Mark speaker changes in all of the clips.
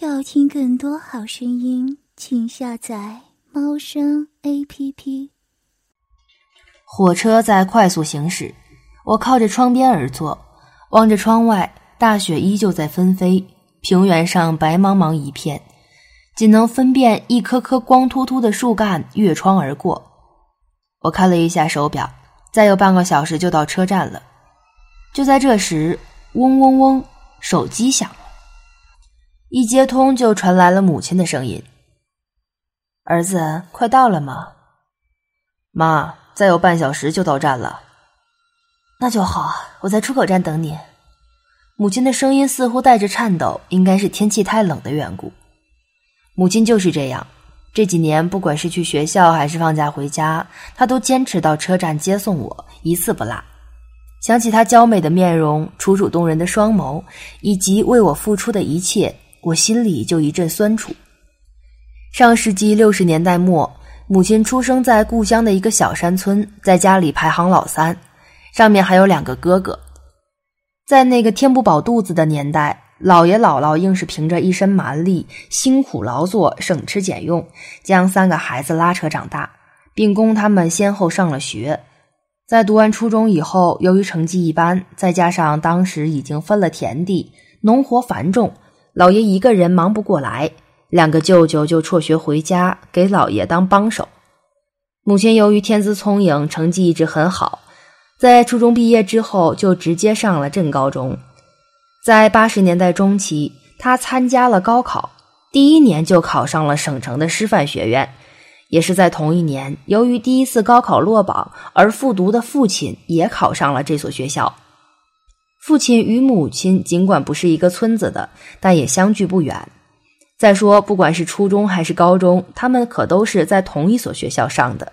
Speaker 1: 要听更多好声音，请下载猫声 A P P。
Speaker 2: 火车在快速行驶，我靠着窗边而坐，望着窗外，大雪依旧在纷飞，平原上白茫茫一片，仅能分辨一棵棵光秃秃的树干越窗而过。我看了一下手表，再有半个小时就到车站了。就在这时，嗡嗡嗡，手机响了。一接通就传来了母亲的声音：“儿子，快到了吗？”“妈，再有半小时就到站了。”“那就好，我在出口站等你。”母亲的声音似乎带着颤抖，应该是天气太冷的缘故。母亲就是这样，这几年不管是去学校还是放假回家，她都坚持到车站接送我，一次不落。想起她娇美的面容、楚楚动人的双眸，以及为我付出的一切。我心里就一阵酸楚。上世纪六十年代末，母亲出生在故乡的一个小山村，在家里排行老三，上面还有两个哥哥。在那个填不饱肚子的年代，姥爷姥姥硬是凭着一身蛮力，辛苦劳作，省吃俭用，将三个孩子拉扯长大，并供他们先后上了学。在读完初中以后，由于成绩一般，再加上当时已经分了田地，农活繁重。老爷一个人忙不过来，两个舅舅就辍学回家给老爷当帮手。母亲由于天资聪颖，成绩一直很好，在初中毕业之后就直接上了镇高中。在八十年代中期，他参加了高考，第一年就考上了省城的师范学院。也是在同一年，由于第一次高考落榜而复读的父亲也考上了这所学校。父亲与母亲尽管不是一个村子的，但也相距不远。再说，不管是初中还是高中，他们可都是在同一所学校上的，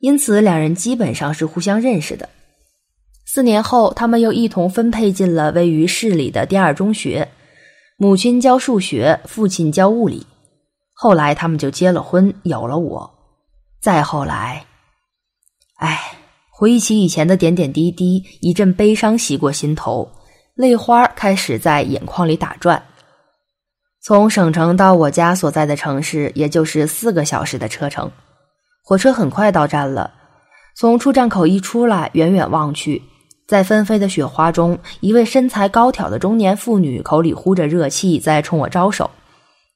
Speaker 2: 因此两人基本上是互相认识的。四年后，他们又一同分配进了位于市里的第二中学，母亲教数学，父亲教物理。后来，他们就结了婚，有了我。再后来，唉。回忆起以前的点点滴滴，一阵悲伤袭过心头，泪花开始在眼眶里打转。从省城到我家所在的城市，也就是四个小时的车程。火车很快到站了，从出站口一出来，远远望去，在纷飞的雪花中，一位身材高挑的中年妇女口里呼着热气，在冲我招手。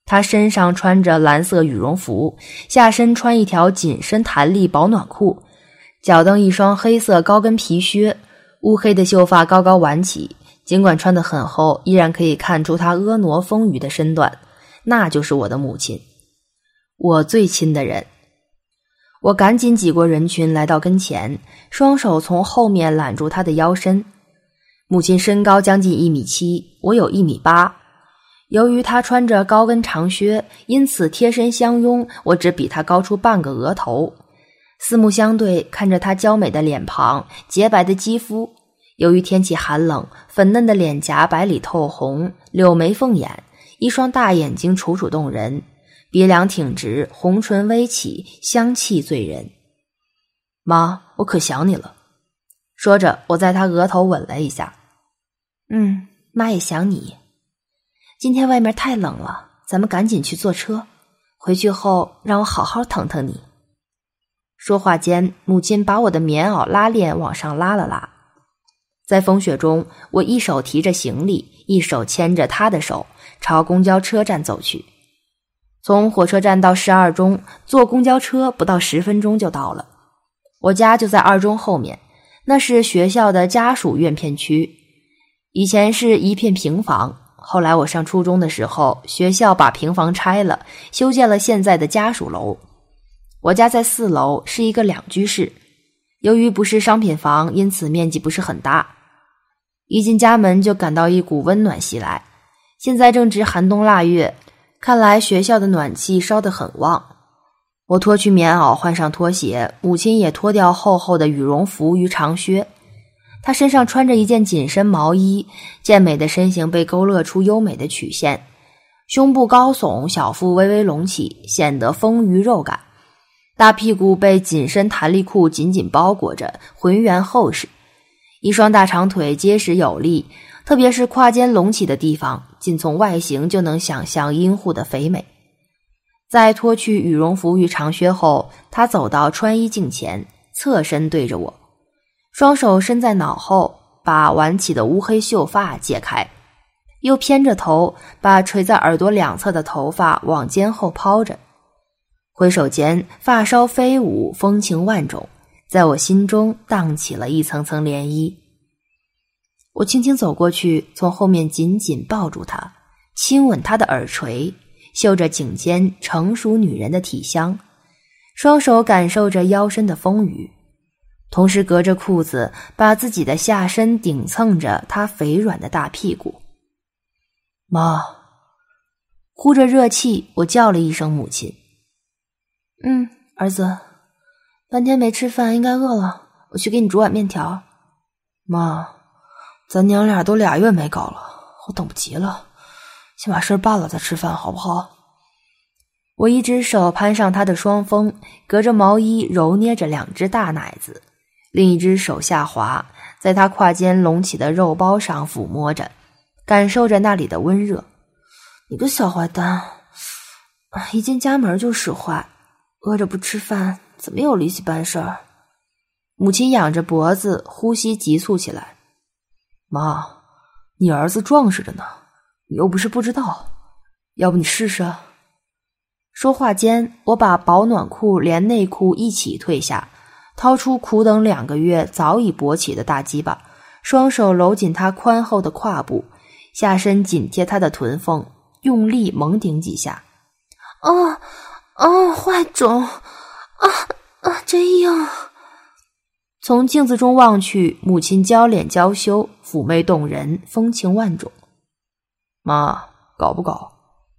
Speaker 2: 她身上穿着蓝色羽绒服，下身穿一条紧身弹力保暖裤。脚蹬一双黑色高跟皮靴，乌黑的秀发高高挽起，尽管穿得很厚，依然可以看出她婀娜丰腴的身段。那就是我的母亲，我最亲的人。我赶紧挤过人群，来到跟前，双手从后面揽住她的腰身。母亲身高将近一米七，我有一米八。由于她穿着高跟长靴，因此贴身相拥，我只比她高出半个额头。四目相对，看着她娇美的脸庞、洁白的肌肤。由于天气寒冷，粉嫩的脸颊白里透红，柳眉凤眼，一双大眼睛楚楚动人，鼻梁挺直，红唇微起，香气醉人。妈，我可想你了。说着，我在她额头吻了一下。嗯，妈也想你。今天外面太冷了，咱们赶紧去坐车。回去后，让我好好疼疼你。说话间，母亲把我的棉袄拉链往上拉了拉。在风雪中，我一手提着行李，一手牵着她的手，朝公交车站走去。从火车站到十二中，坐公交车不到十分钟就到了。我家就在二中后面，那是学校的家属院片区。以前是一片平房，后来我上初中的时候，学校把平房拆了，修建了现在的家属楼。我家在四楼，是一个两居室。由于不是商品房，因此面积不是很大。一进家门就感到一股温暖袭来。现在正值寒冬腊月，看来学校的暖气烧得很旺。我脱去棉袄，换上拖鞋，母亲也脱掉厚厚的羽绒服与长靴。她身上穿着一件紧身毛衣，健美的身形被勾勒出优美的曲线，胸部高耸，小腹微微隆起，显得丰腴肉感。大屁股被紧身弹力裤紧紧包裹着，浑圆厚实；一双大长腿结实有力，特别是胯间隆起的地方，仅从外形就能想象阴户的肥美。在脱去羽绒服与长靴后，他走到穿衣镜前，侧身对着我，双手伸在脑后，把挽起的乌黑秀发解开，又偏着头，把垂在耳朵两侧的头发往肩后抛着。挥手间，发梢飞舞，风情万种，在我心中荡起了一层层涟漪。我轻轻走过去，从后面紧紧抱住他，亲吻他的耳垂。嗅着颈间成熟女人的体香，双手感受着腰身的丰腴，同时隔着裤子把自己的下身顶蹭着她肥软的大屁股。妈，呼着热气，我叫了一声母亲。嗯，儿子，半天没吃饭，应该饿了。我去给你煮碗面条。妈，咱娘俩都俩月没搞了，我等不及了。先把事儿办了再吃饭，好不好？我一只手攀上他的双峰，隔着毛衣揉捏着两只大奶子，另一只手下滑，在他胯间隆起的肉包上抚摸着，感受着那里的温热。你个小坏蛋，一进家门就使坏，饿着不吃饭，怎么有力气办事儿？母亲仰着脖子，呼吸急促起来。妈，你儿子壮实着呢。你又不是不知道，要不你试试？说话间，我把保暖裤连内裤一起褪下，掏出苦等两个月早已勃起的大鸡巴，双手搂紧他宽厚的胯部，下身紧贴他的臀缝，用力猛顶几下。啊哦，坏肿！啊啊，真硬！从镜子中望去，母亲娇脸娇羞，妩媚动人，风情万种。妈，搞不搞？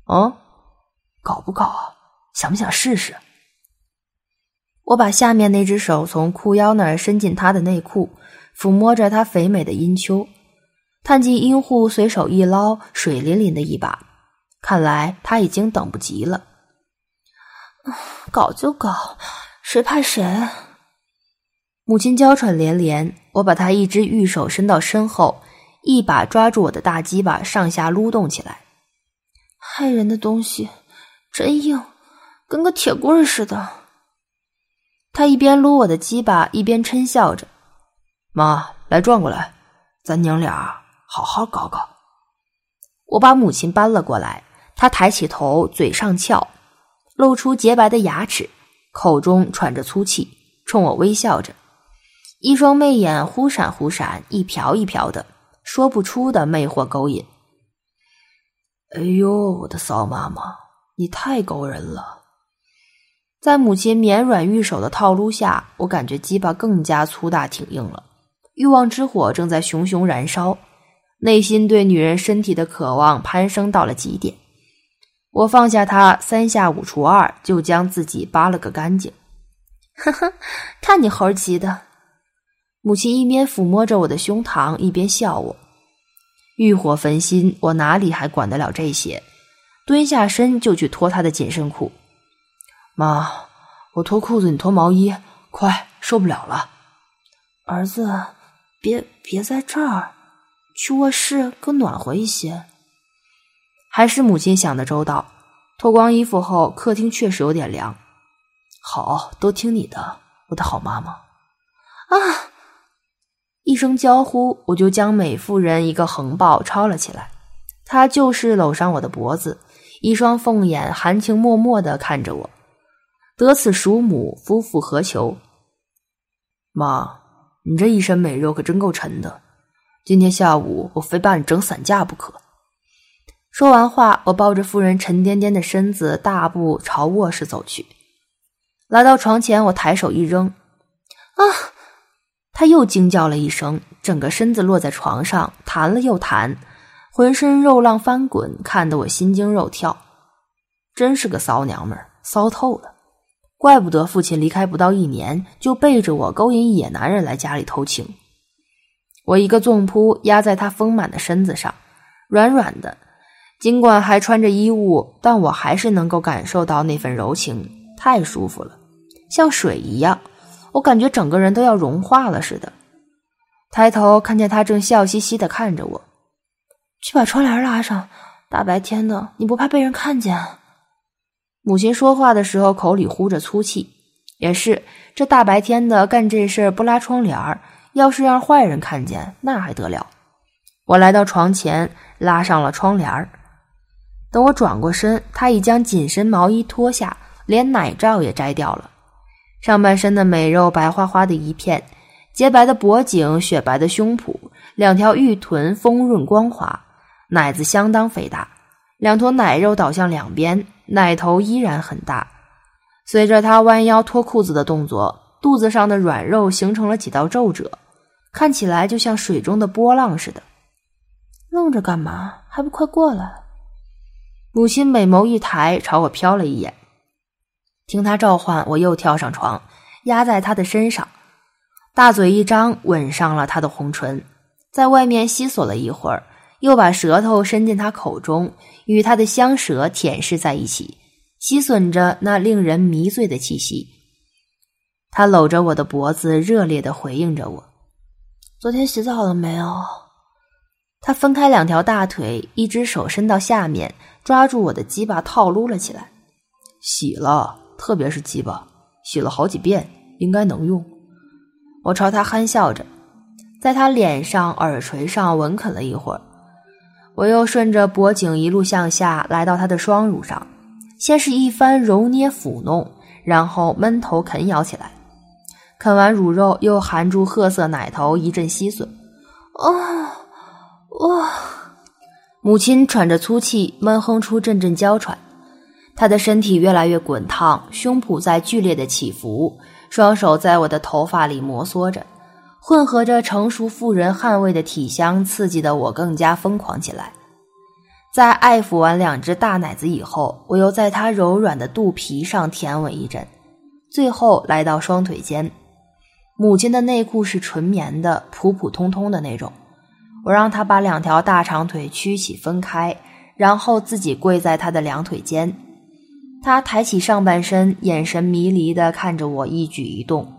Speaker 2: 啊，搞不搞啊？想不想试试？我把下面那只手从裤腰那儿伸进他的内裤，抚摸着他肥美的阴丘，探进阴户，随手一捞，水淋淋的一把。看来他已经等不及了。搞就搞，谁怕谁？母亲娇喘连连，我把她一只玉手伸到身后。一把抓住我的大鸡巴，上下撸动起来。害人的东西，真硬，跟个铁棍似的。他一边撸我的鸡巴，一边嗔笑着：“妈，来转过来，咱娘俩好好搞搞。”我把母亲搬了过来，她抬起头，嘴上翘，露出洁白的牙齿，口中喘着粗气，冲我微笑着，一双媚眼忽闪忽闪，一瞟一瞟的。说不出的魅惑勾引。哎呦，我的骚妈妈，你太勾人了！在母亲绵软玉手的套路下，我感觉鸡巴更加粗大挺硬了。欲望之火正在熊熊燃烧，内心对女人身体的渴望攀升到了极点。我放下他，三下五除二就将自己扒了个干净。呵呵，看你猴急的。母亲一边抚摸着我的胸膛，一边笑我。欲火焚心，我哪里还管得了这些？蹲下身就去脱他的紧身裤。妈，我脱裤子，你脱毛衣，快，受不了了。儿子，别别在这儿，去卧室更暖和一些。还是母亲想的周到。脱光衣服后，客厅确实有点凉。好，都听你的，我的好妈妈。啊！一声娇呼，我就将美妇人一个横抱抄了起来。她就是搂上我的脖子，一双凤眼含情脉脉的看着我。得此鼠母，夫复何求？妈，你这一身美肉可真够沉的。今天下午我非把你整散架不可。说完话，我抱着夫人沉甸甸的身子，大步朝卧室走去。来到床前，我抬手一扔，啊！她又惊叫了一声，整个身子落在床上，弹了又弹，浑身肉浪翻滚，看得我心惊肉跳。真是个骚娘们儿，骚透了。怪不得父亲离开不到一年，就背着我勾引野男人来家里偷情。我一个纵扑压在他丰满的身子上，软软的。尽管还穿着衣物，但我还是能够感受到那份柔情，太舒服了，像水一样。我感觉整个人都要融化了似的，抬头看见他正笑嘻嘻的看着我，去把窗帘拉上，大白天的，你不怕被人看见？母亲说话的时候口里呼着粗气。也是，这大白天的干这事儿不拉窗帘儿，要是让坏人看见，那还得了？我来到床前，拉上了窗帘儿。等我转过身，他已将紧身毛衣脱下，连奶罩也摘掉了。上半身的美肉白花花的一片，洁白的脖颈，雪白的胸脯，两条玉臀丰润光滑，奶子相当肥大，两坨奶肉倒向两边，奶头依然很大。随着他弯腰脱裤子的动作，肚子上的软肉形成了几道皱褶，看起来就像水中的波浪似的。愣着干嘛？还不快过来！母亲美眸一抬，朝我瞟了一眼。听他召唤，我又跳上床，压在他的身上，大嘴一张，吻上了他的红唇，在外面吸吮了一会儿，又把舌头伸进他口中，与他的香舌舔舐在一起，吸吮着那令人迷醉的气息。他搂着我的脖子，热烈的回应着我：“昨天洗澡了没有？”他分开两条大腿，一只手伸到下面，抓住我的鸡巴套撸了起来，洗了。特别是鸡巴，洗了好几遍，应该能用。我朝他憨笑着，在他脸上、耳垂上吻啃了一会儿。我又顺着脖颈一路向下，来到他的双乳上，先是一番揉捏抚弄，然后闷头啃咬起来。啃完乳肉，又含住褐色奶头一阵吸吮。啊，哇！母亲喘着粗气，闷哼出阵阵娇喘。她的身体越来越滚烫，胸脯在剧烈的起伏，双手在我的头发里摩挲着，混合着成熟妇人汗味的体香，刺激的我更加疯狂起来。在爱抚完两只大奶子以后，我又在她柔软的肚皮上舔吻一阵，最后来到双腿间。母亲的内裤是纯棉的，普普通通的那种。我让他把两条大长腿屈起分开，然后自己跪在他的两腿间。他抬起上半身，眼神迷离地看着我一举一动。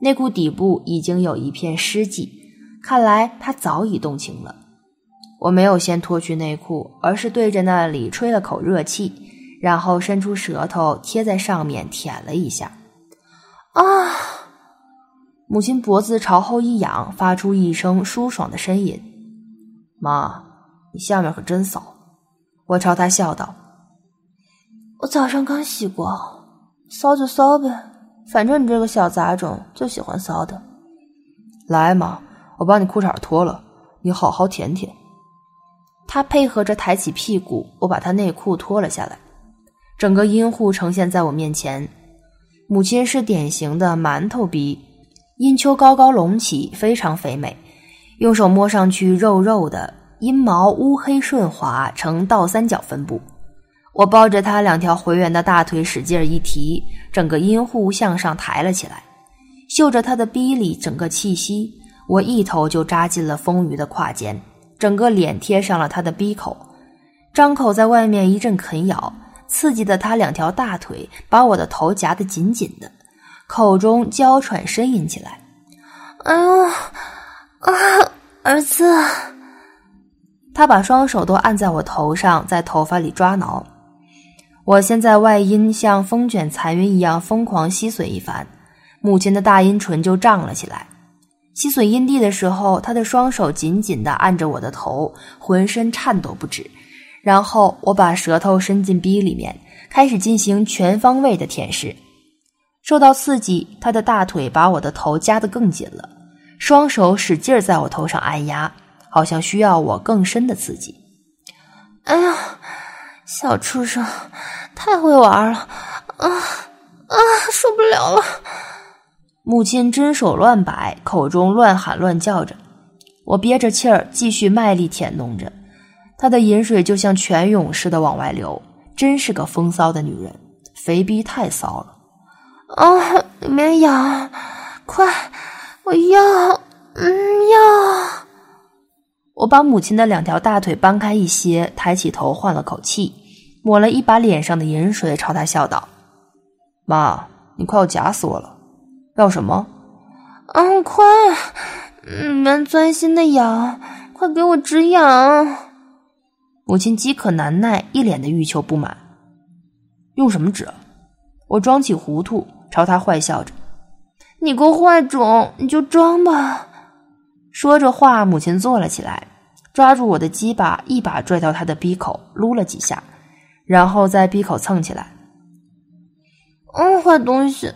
Speaker 2: 内裤底部已经有一片湿迹，看来他早已动情了。我没有先脱去内裤，而是对着那里吹了口热气，然后伸出舌头贴在上面舔了一下。啊！母亲脖子朝后一仰，发出一声舒爽的呻吟。妈，你下面可真骚！我朝他笑道。我早上刚洗过，骚就骚呗，反正你这个小杂种就喜欢骚的。来嘛，我把你裤衩脱了，你好好舔舔。他配合着抬起屁股，我把他内裤脱了下来，整个阴户呈现在我面前。母亲是典型的馒头鼻，阴丘高高隆起，非常肥美，用手摸上去肉肉的，阴毛乌黑顺滑，呈倒三角分布。我抱着他两条回圆的大腿，使劲一提，整个阴户向上抬了起来，嗅着他的逼里整个气息，我一头就扎进了丰腴的胯间，整个脸贴上了他的逼口，张口在外面一阵啃咬，刺激的他两条大腿把我的头夹得紧紧的，口中娇喘呻吟起来：“哎呦，啊，儿子！”他把双手都按在我头上，在头发里抓挠。我先在外阴像风卷残云一样疯狂吸吮一番，母亲的大阴唇就胀了起来。吸吮阴蒂的时候，他的双手紧紧地按着我的头，浑身颤抖不止。然后我把舌头伸进逼里面，开始进行全方位的舔舐。受到刺激，他的大腿把我的头夹得更紧了，双手使劲在我头上按压，好像需要我更深的刺激。哎呀！小畜生，太会玩了！啊啊，受不了了！母亲真手乱摆，口中乱喊乱叫着。我憋着气儿，继续卖力舔弄着。她的饮水就像泉涌似的往外流，真是个风骚的女人，肥逼太骚了！啊，里面痒，快，我要，嗯，要。我把母亲的两条大腿搬开一些，抬起头换了口气，抹了一把脸上的盐水，朝他笑道：“妈，你快要夹死我了，要什么？嗯，快，你们钻心的痒，快给我止痒！”母亲饥渴难耐，一脸的欲求不满。用什么纸？我装起糊涂，朝他坏笑着。
Speaker 3: 你个坏种，你就装吧。
Speaker 2: 说着话，母亲坐了起来，抓住我的鸡巴，一把拽到他的鼻口，撸了几下，然后在鼻口蹭起来。
Speaker 3: 嗯，坏东西，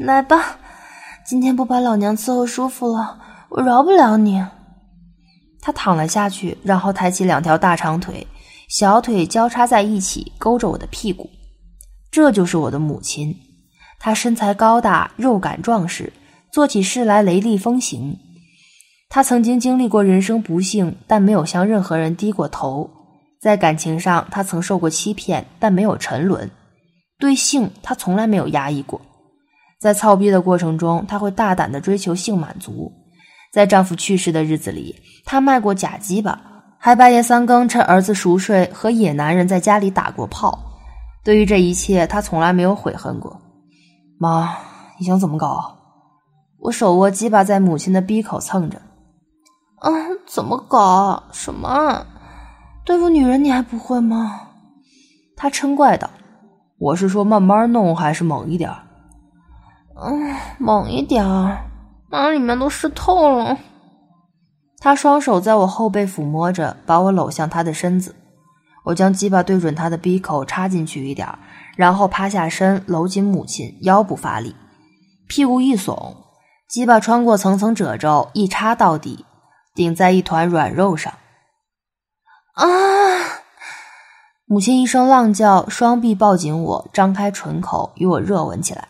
Speaker 3: 来吧，今天不把老娘伺候舒服了，我饶不了你。
Speaker 2: 他躺了下去，然后抬起两条大长腿，小腿交叉在一起，勾着我的屁股。这就是我的母亲，她身材高大，肉感壮实，做起事来雷厉风行。她曾经经历过人生不幸，但没有向任何人低过头。在感情上，她曾受过欺骗，但没有沉沦。对性，她从来没有压抑过。在操逼的过程中，她会大胆的追求性满足。在丈夫去世的日子里，她卖过假鸡巴，还半夜三更趁儿子熟睡和野男人在家里打过炮。对于这一切，她从来没有悔恨过。妈，你想怎么搞？我手握鸡巴在母亲的鼻口蹭着。
Speaker 3: 啊，怎么搞？什么？对付女人你还不会吗？
Speaker 2: 他嗔怪道：“我是说慢慢弄还是猛一点？”
Speaker 3: 嗯，猛一点。妈，里面都湿透了。
Speaker 2: 他双手在我后背抚摸着，把我搂向他的身子。我将鸡巴对准他的鼻口插进去一点，然后趴下身搂紧母亲，腰部发力，屁股一耸，鸡巴穿过层层褶皱，一插到底，顶在一团软肉上。
Speaker 3: 啊！
Speaker 2: 母亲一声浪叫，双臂抱紧我，张开唇口与我热吻起来。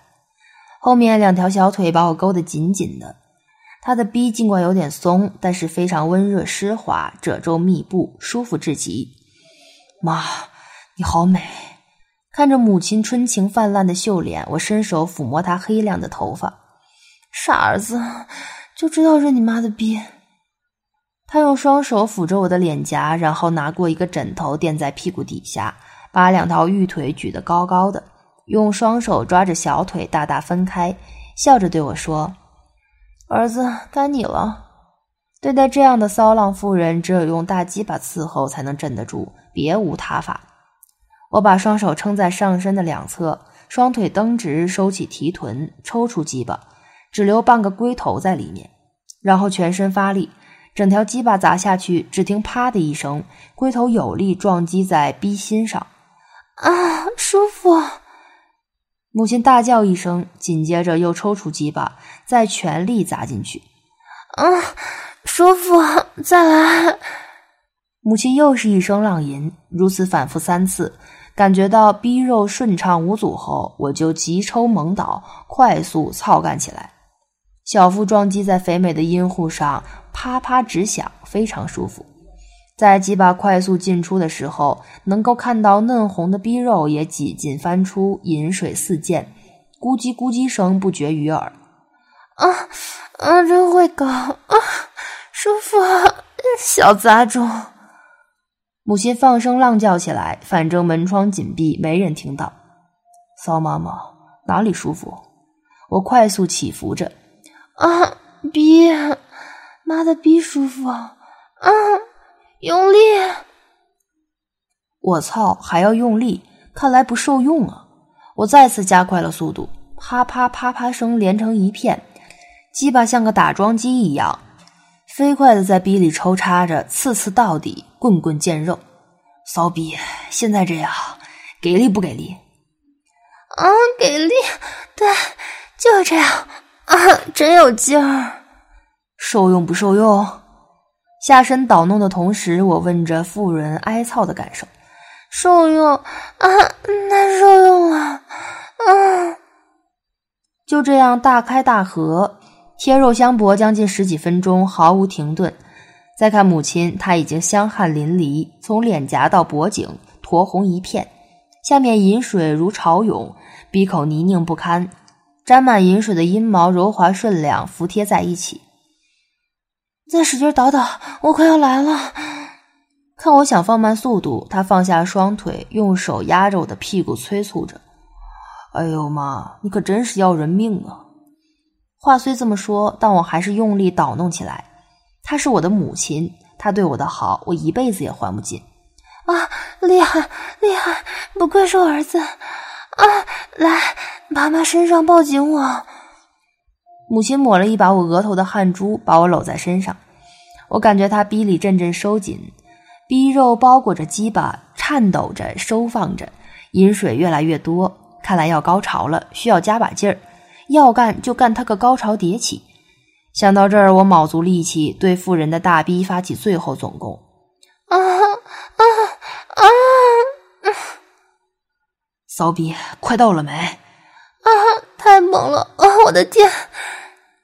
Speaker 2: 后面两条小腿把我勾得紧紧的，他的逼尽管有点松，但是非常温热湿滑，褶皱密布，舒服至极。妈，你好美！看着母亲春情泛滥的秀脸，我伸手抚摸她黑亮的头发。
Speaker 3: 傻儿子，就知道认你妈的逼。
Speaker 2: 他用双手抚着我的脸颊，然后拿过一个枕头垫在屁股底下，把两条玉腿举得高高的。用双手抓着小腿，大大分开，笑着对我说：“
Speaker 3: 儿子，该你了。”
Speaker 2: 对待这样的骚浪妇人，只有用大鸡巴伺候才能镇得住，别无他法。我把双手撑在上身的两侧，双腿蹬直，收起提臀，抽出鸡巴，只留半个龟头在里面，然后全身发力，整条鸡巴砸下去，只听“啪”的一声，龟头有力撞击在逼心上，
Speaker 3: 啊，舒服！
Speaker 2: 母亲大叫一声，紧接着又抽出鸡巴，再全力砸进去。
Speaker 3: 啊，舒服！再来！
Speaker 2: 母亲又是一声浪吟，如此反复三次，感觉到逼肉顺畅无阻后，我就急抽猛倒，快速操干起来。小腹撞击在肥美的阴户上，啪啪直响，非常舒服。在几把快速进出的时候，能够看到嫩红的逼肉也几近翻出，饮水四溅，咕叽咕叽声不绝于耳。
Speaker 3: 啊啊，真会搞啊，舒服，小杂种！
Speaker 2: 母亲放声浪叫起来，反正门窗紧闭，没人听到。骚妈妈哪里舒服？我快速起伏着。
Speaker 3: 啊，逼，妈的逼舒服啊！用力！
Speaker 2: 我操，还要用力？看来不受用啊！我再次加快了速度，啪啪啪啪声连成一片，鸡巴像个打桩机一样，飞快的在逼里抽插着，刺刺到底，棍棍见肉。骚逼，现在这样，给力不给力？
Speaker 3: 啊，给力！对，就是这样啊，真有劲儿。
Speaker 2: 受用不受用？下身捣弄的同时，我问着妇人哀操的感受：“
Speaker 3: 受用啊，难受用啊啊！”
Speaker 2: 就这样大开大合，贴肉相搏将近十几分钟，毫无停顿。再看母亲，她已经香汗淋漓，从脸颊到脖颈酡红一片，下面饮水如潮涌，鼻口泥泞不堪，沾满饮水的阴毛柔滑顺亮，服贴在一起。
Speaker 3: 再使劲倒倒，我快要来了。
Speaker 2: 看我想放慢速度，他放下双腿，用手压着我的屁股，催促着：“哎呦妈，你可真是要人命啊！”话虽这么说，但我还是用力捣弄起来。她是我的母亲，她对我的好，我一辈子也还不尽。
Speaker 3: 啊，厉害厉害，不愧是我儿子啊！来，妈妈身上抱紧我。
Speaker 2: 母亲抹了一把我额头的汗珠，把我搂在身上。我感觉她逼里阵阵收紧，逼肉包裹着鸡巴，颤抖着收放着，饮水越来越多。看来要高潮了，需要加把劲儿。要干就干他个高潮迭起。想到这儿，我卯足力气对妇人的大逼发起最后总攻。
Speaker 3: 啊啊啊！
Speaker 2: 骚逼，快到了没？
Speaker 3: 啊！太猛了！啊！我的天！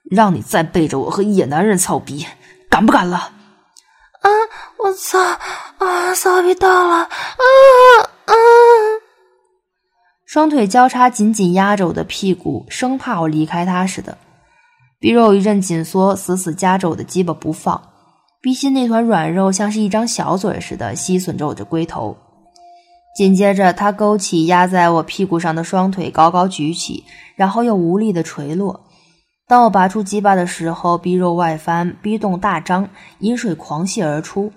Speaker 2: 让你再背着我和野男人操逼，敢不敢了？
Speaker 3: 啊！我操！啊！骚逼到了！啊啊！
Speaker 2: 双腿交叉，紧紧压着我的屁股，生怕我离开他似的。逼肉一阵紧缩，死死夹着我的鸡巴不放。逼心那团软肉像是一张小嘴似的吸吮着我的龟头。紧接着，他勾起压在我屁股上的双腿，高高举起，然后又无力的垂落。当我拔出鸡巴的时候，逼肉外翻，逼洞大张，饮水狂泻而出，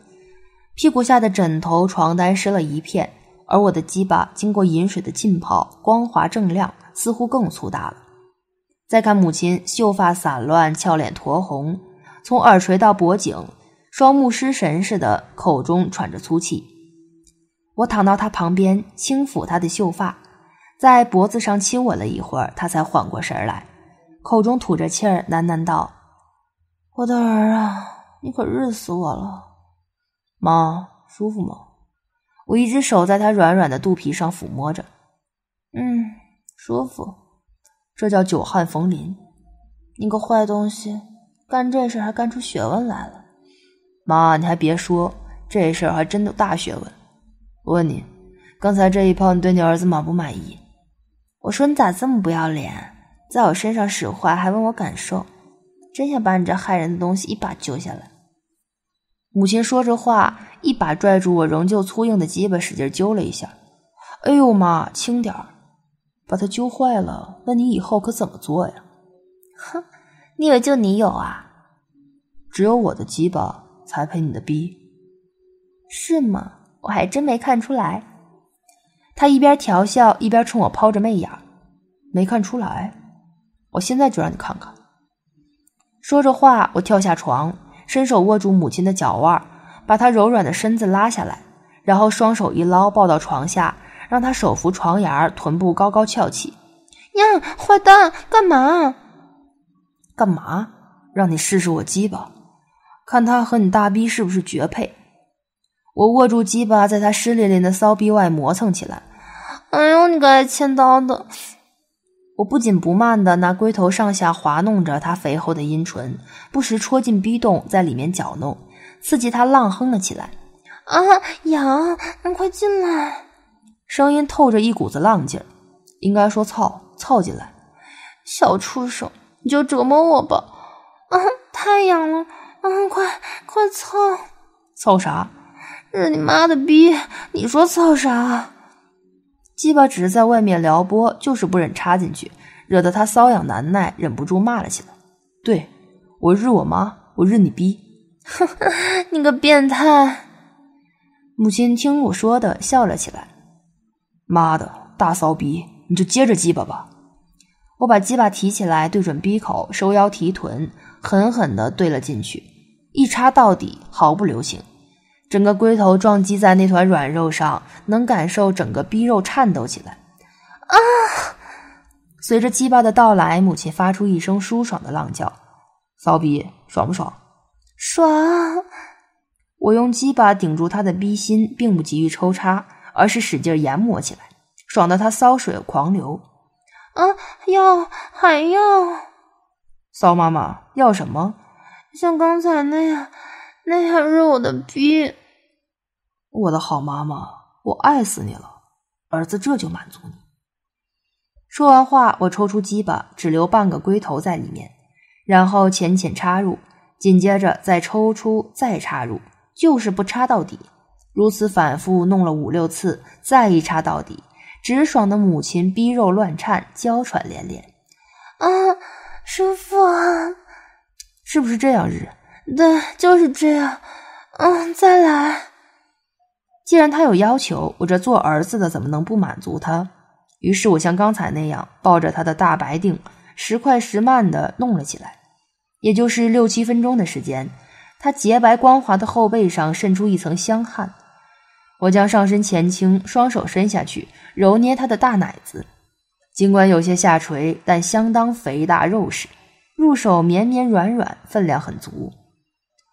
Speaker 2: 屁股下的枕头、床单湿了一片，而我的鸡巴经过饮水的浸泡，光滑正亮，似乎更粗大了。再看母亲，秀发散乱，俏脸酡红，从耳垂到脖颈，双目失神似的，口中喘着粗气。我躺到她旁边，轻抚她的秀发，在脖子上亲吻了一会儿，她才缓过神来。口中吐着气儿，喃喃道：“我的儿啊，你可日死我了。”妈，舒服吗？我一只手在他软软的肚皮上抚摸着。嗯，舒服。这叫久旱逢淋。你个坏东西，干这事还干出学问来了。妈，你还别说，这事儿还真有大学问。我问你，刚才这一炮，你对你儿子满不满意？我说你咋这么不要脸？在我身上使坏，还问我感受，真想把你这害人的东西一把揪下来。母亲说着话，一把拽住我仍旧粗硬的鸡巴，使劲揪了一下。哎呦妈，轻点儿，把它揪坏了，那你以后可怎么做呀？
Speaker 3: 哼，你以为就你有啊？
Speaker 2: 只有我的鸡巴才配你的逼，
Speaker 3: 是吗？我还真没看出来。
Speaker 2: 他一边调笑，一边冲我抛着媚眼，没看出来。我现在就让你看看。说着话，我跳下床，伸手握住母亲的脚腕，把她柔软的身子拉下来，然后双手一捞，抱到床下，让她手扶床沿，臀部高高翘起。
Speaker 3: 呀，坏蛋，干嘛？
Speaker 2: 干嘛？让你试试我鸡巴，看他和你大逼是不是绝配。我握住鸡巴，在他湿淋淋的骚逼外磨蹭起来。
Speaker 3: 哎呦，你个爱切刀的！
Speaker 2: 我不紧不慢的拿龟头上下滑弄着他肥厚的阴唇，不时戳进逼洞，在里面搅弄，刺激他浪哼了起来。
Speaker 3: 啊，痒！你快进来！
Speaker 2: 声音透着一股子浪劲儿，应该说操，操进来！
Speaker 3: 小畜生，你就折磨我吧！啊，太痒了！啊，快快操！
Speaker 2: 操啥？
Speaker 3: 日你妈的逼！你说操啥？
Speaker 2: 鸡巴只是在外面撩拨，就是不忍插进去，惹得他瘙痒难耐，忍不住骂了起来。对我日我妈，我日你逼！
Speaker 3: 哼，你个变态！
Speaker 2: 母亲听我说的，笑了起来。妈的，大骚逼，你就接着鸡巴吧！我把鸡巴提起来，对准逼口，收腰提臀，狠狠的对了进去，一插到底，毫不留情。整个龟头撞击在那团软肉上，能感受整个逼肉颤抖起来。
Speaker 3: 啊！
Speaker 2: 随着鸡巴的到来，母亲发出一声舒爽的浪叫：“骚逼，爽不爽？”
Speaker 3: 爽！
Speaker 2: 我用鸡巴顶住他的逼心，并不急于抽插，而是使劲研磨起来，爽得他骚水狂流。
Speaker 3: 啊！要还要？
Speaker 2: 骚妈妈要什么？
Speaker 3: 像刚才那样，那样是我的逼。
Speaker 2: 我的好妈妈，我爱死你了，儿子这就满足你。说完话，我抽出鸡巴，只留半个龟头在里面，然后浅浅插入，紧接着再抽出，再插入，就是不插到底。如此反复弄了五六次，再一插到底，直爽的母亲逼肉乱颤，娇喘连连。
Speaker 3: 啊，舒服啊！
Speaker 2: 是不是这样日？
Speaker 3: 对，就是这样。嗯，再来。
Speaker 2: 既然他有要求，我这做儿子的怎么能不满足他？于是我像刚才那样，抱着他的大白腚，时快时慢地弄了起来。也就是六七分钟的时间，他洁白光滑的后背上渗出一层香汗。我将上身前倾，双手伸下去，揉捏他的大奶子。尽管有些下垂，但相当肥大肉实，入手绵绵软软，分量很足。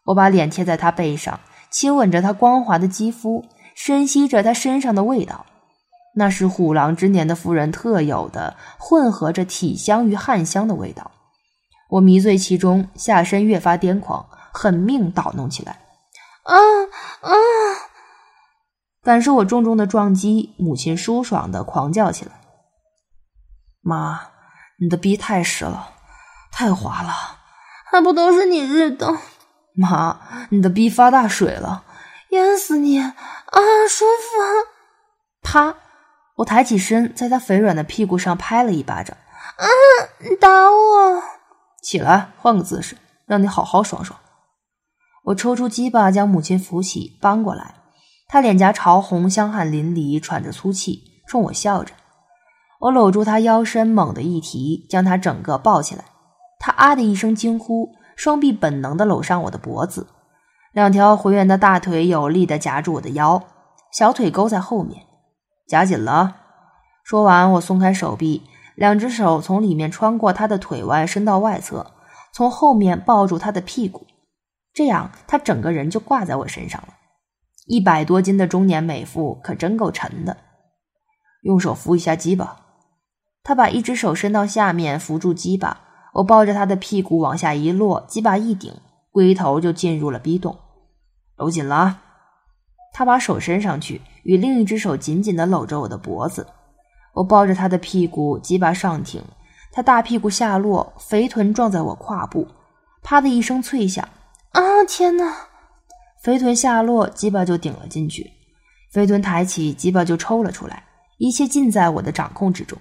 Speaker 2: 我把脸贴在他背上，亲吻着他光滑的肌肤，深吸着他身上的味道。那是虎狼之年的夫人特有的，混合着体香与汗香的味道。我迷醉其中，下身越发癫狂，狠命捣弄起来。
Speaker 3: 啊啊！
Speaker 2: 感受我重重的撞击，母亲舒爽的狂叫起来：“妈，你的逼太实了，太滑了，
Speaker 3: 还不都是你日的？
Speaker 2: 妈，你的逼发大水了，
Speaker 3: 淹死你啊！舒服！”
Speaker 2: 啪！我抬起身，在他肥软的屁股上拍了一巴掌。
Speaker 3: 啊！你打我！
Speaker 2: 起来，换个姿势，让你好好爽爽。我抽出鸡巴，将母亲扶起，搬过来。她脸颊潮红，香汗淋漓，喘着粗气，冲我笑着。我搂住她腰身，猛地一提，将她整个抱起来。她啊的一声惊呼，双臂本能地搂上我的脖子，两条浑圆的大腿有力地夹住我的腰，小腿勾在后面。夹紧了。说完，我松开手臂，两只手从里面穿过他的腿外，伸到外侧，从后面抱住他的屁股，这样他整个人就挂在我身上了。一百多斤的中年美妇可真够沉的。用手扶一下鸡巴。他把一只手伸到下面扶住鸡巴，我抱着他的屁股往下一落，鸡巴一顶，龟头就进入了逼洞。搂紧了啊。他把手伸上去。与另一只手紧紧地搂着我的脖子，我抱着他的屁股，鸡巴上挺，他大屁股下落，肥臀撞在我胯部，啪的一声脆响，
Speaker 3: 啊天哪！
Speaker 2: 肥臀下落，鸡巴就顶了进去，肥臀抬起，鸡巴就抽了出来，一切尽在我的掌控之中。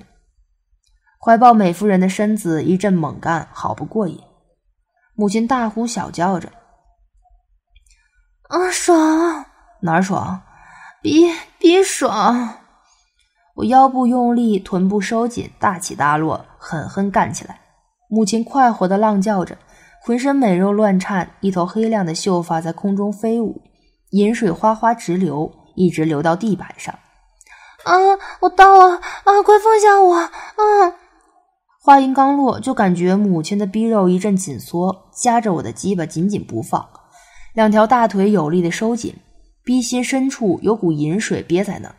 Speaker 2: 怀抱美夫人的身子一阵猛干，好不过瘾。母亲大呼小叫着：“
Speaker 3: 啊爽！
Speaker 2: 哪儿爽？”
Speaker 3: 比比爽！
Speaker 2: 我腰部用力，臀部收紧，大起大落，狠狠干起来。母亲快活的浪叫着，浑身美肉乱颤，一头黑亮的秀发在空中飞舞，饮水哗哗直流，一直流到地板上。
Speaker 3: 啊！我到了！啊！快放下我！啊！
Speaker 2: 话音刚落，就感觉母亲的逼肉一阵紧缩，夹着我的鸡巴紧紧不放，两条大腿有力的收紧。逼心深处有股淫水憋在那儿，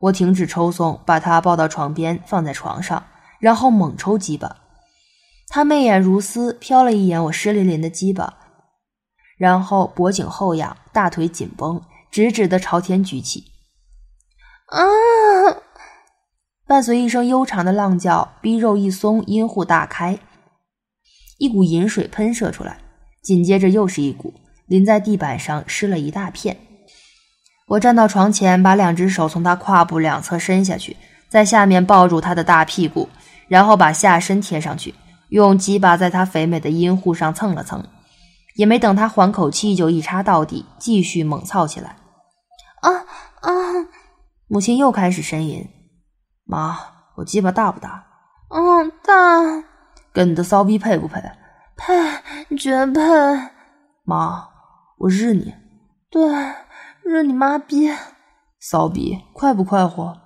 Speaker 2: 我停止抽送，把他抱到床边，放在床上，然后猛抽鸡巴。他媚眼如丝，瞟了一眼我湿淋淋的鸡巴，然后脖颈后仰，大腿紧绷，直直的朝天举起。
Speaker 3: 啊！
Speaker 2: 伴随一声悠长的浪叫，逼肉一松，阴户大开，一股饮水喷射出来，紧接着又是一股，淋在地板上，湿了一大片。我站到床前，把两只手从他胯部两侧伸下去，在下面抱住他的大屁股，然后把下身贴上去，用鸡巴在他肥美的阴户上蹭了蹭，也没等他缓口气，就一插到底，继续猛操起来。
Speaker 3: 啊啊！
Speaker 2: 母亲又开始呻吟：“妈，我鸡巴大不大？”“
Speaker 3: 嗯，大。”“
Speaker 2: 跟你的骚逼配不配？”“
Speaker 3: 配，绝配。”“
Speaker 2: 妈，我日你。”“
Speaker 3: 对。”日你妈逼！
Speaker 2: 骚逼，快不快活？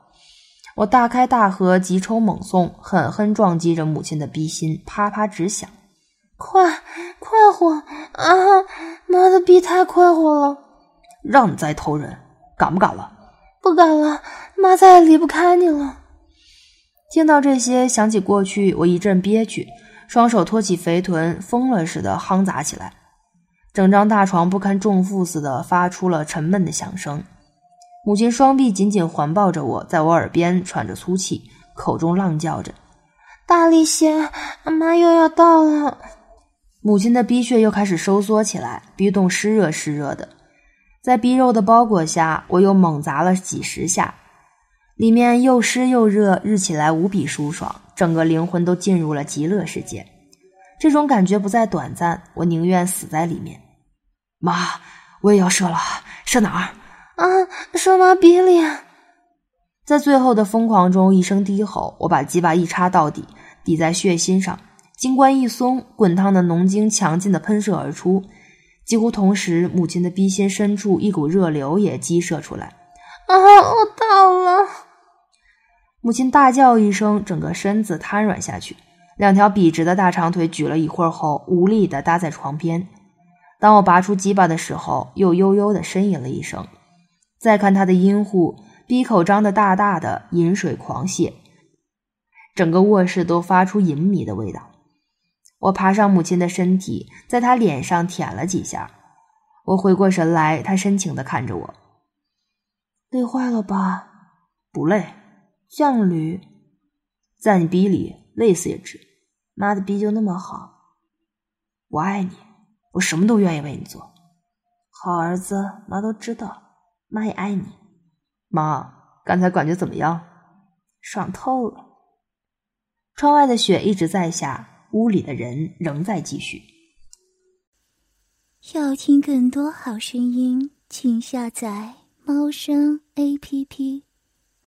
Speaker 2: 我大开大合，急抽猛送，狠狠撞击着母亲的逼心，啪啪直响。
Speaker 3: 快，快活啊！妈的逼太快活了！
Speaker 2: 让你再偷人，敢不敢了？
Speaker 3: 不敢了，妈再也离不开你了。
Speaker 2: 听到这些，想起过去，我一阵憋屈，双手托起肥臀，疯了似的夯砸起来。整张大床不堪重负似的发出了沉闷的响声，母亲双臂紧紧环抱着我，在我耳边喘着粗气，口中浪叫着：“
Speaker 3: 大力些，俺妈又要到了。”
Speaker 2: 母亲的逼穴又开始收缩起来，逼洞湿热湿热的，在逼肉的包裹下，我又猛砸了几十下，里面又湿又热，日起来无比舒爽，整个灵魂都进入了极乐世界。这种感觉不再短暂，我宁愿死在里面。妈，我也要射了，射哪儿？
Speaker 3: 啊，射妈鼻里。
Speaker 2: 在最后的疯狂中，一声低吼，我把鸡巴一插到底，抵在血心上。金冠一松，滚烫的浓精强劲的喷射而出。几乎同时，母亲的逼心深处一股热流也激射出来。
Speaker 3: 啊，我到了！
Speaker 2: 母亲大叫一声，整个身子瘫软下去，两条笔直的大长腿举了一会儿后，无力的搭在床边。当我拔出鸡巴的时候，又悠悠地呻吟了一声。再看他的阴户，鼻口张得大大的，饮水狂泻，整个卧室都发出淫糜的味道。我爬上母亲的身体，在她脸上舔了几下。我回过神来，她深情地看着我：“
Speaker 3: 累坏了吧？
Speaker 2: 不累，
Speaker 3: 像驴，
Speaker 2: 在你逼里累死也值。
Speaker 3: 妈的逼就那么好，
Speaker 2: 我爱你，我什么都愿意为你做。
Speaker 3: 好儿子，妈都知道，妈也爱你。
Speaker 2: 妈，刚才感觉怎么样？
Speaker 3: 爽透了。
Speaker 2: 窗外的雪一直在下。”屋里的人仍在继续。
Speaker 1: 要听更多好声音，请下载猫声 A P P。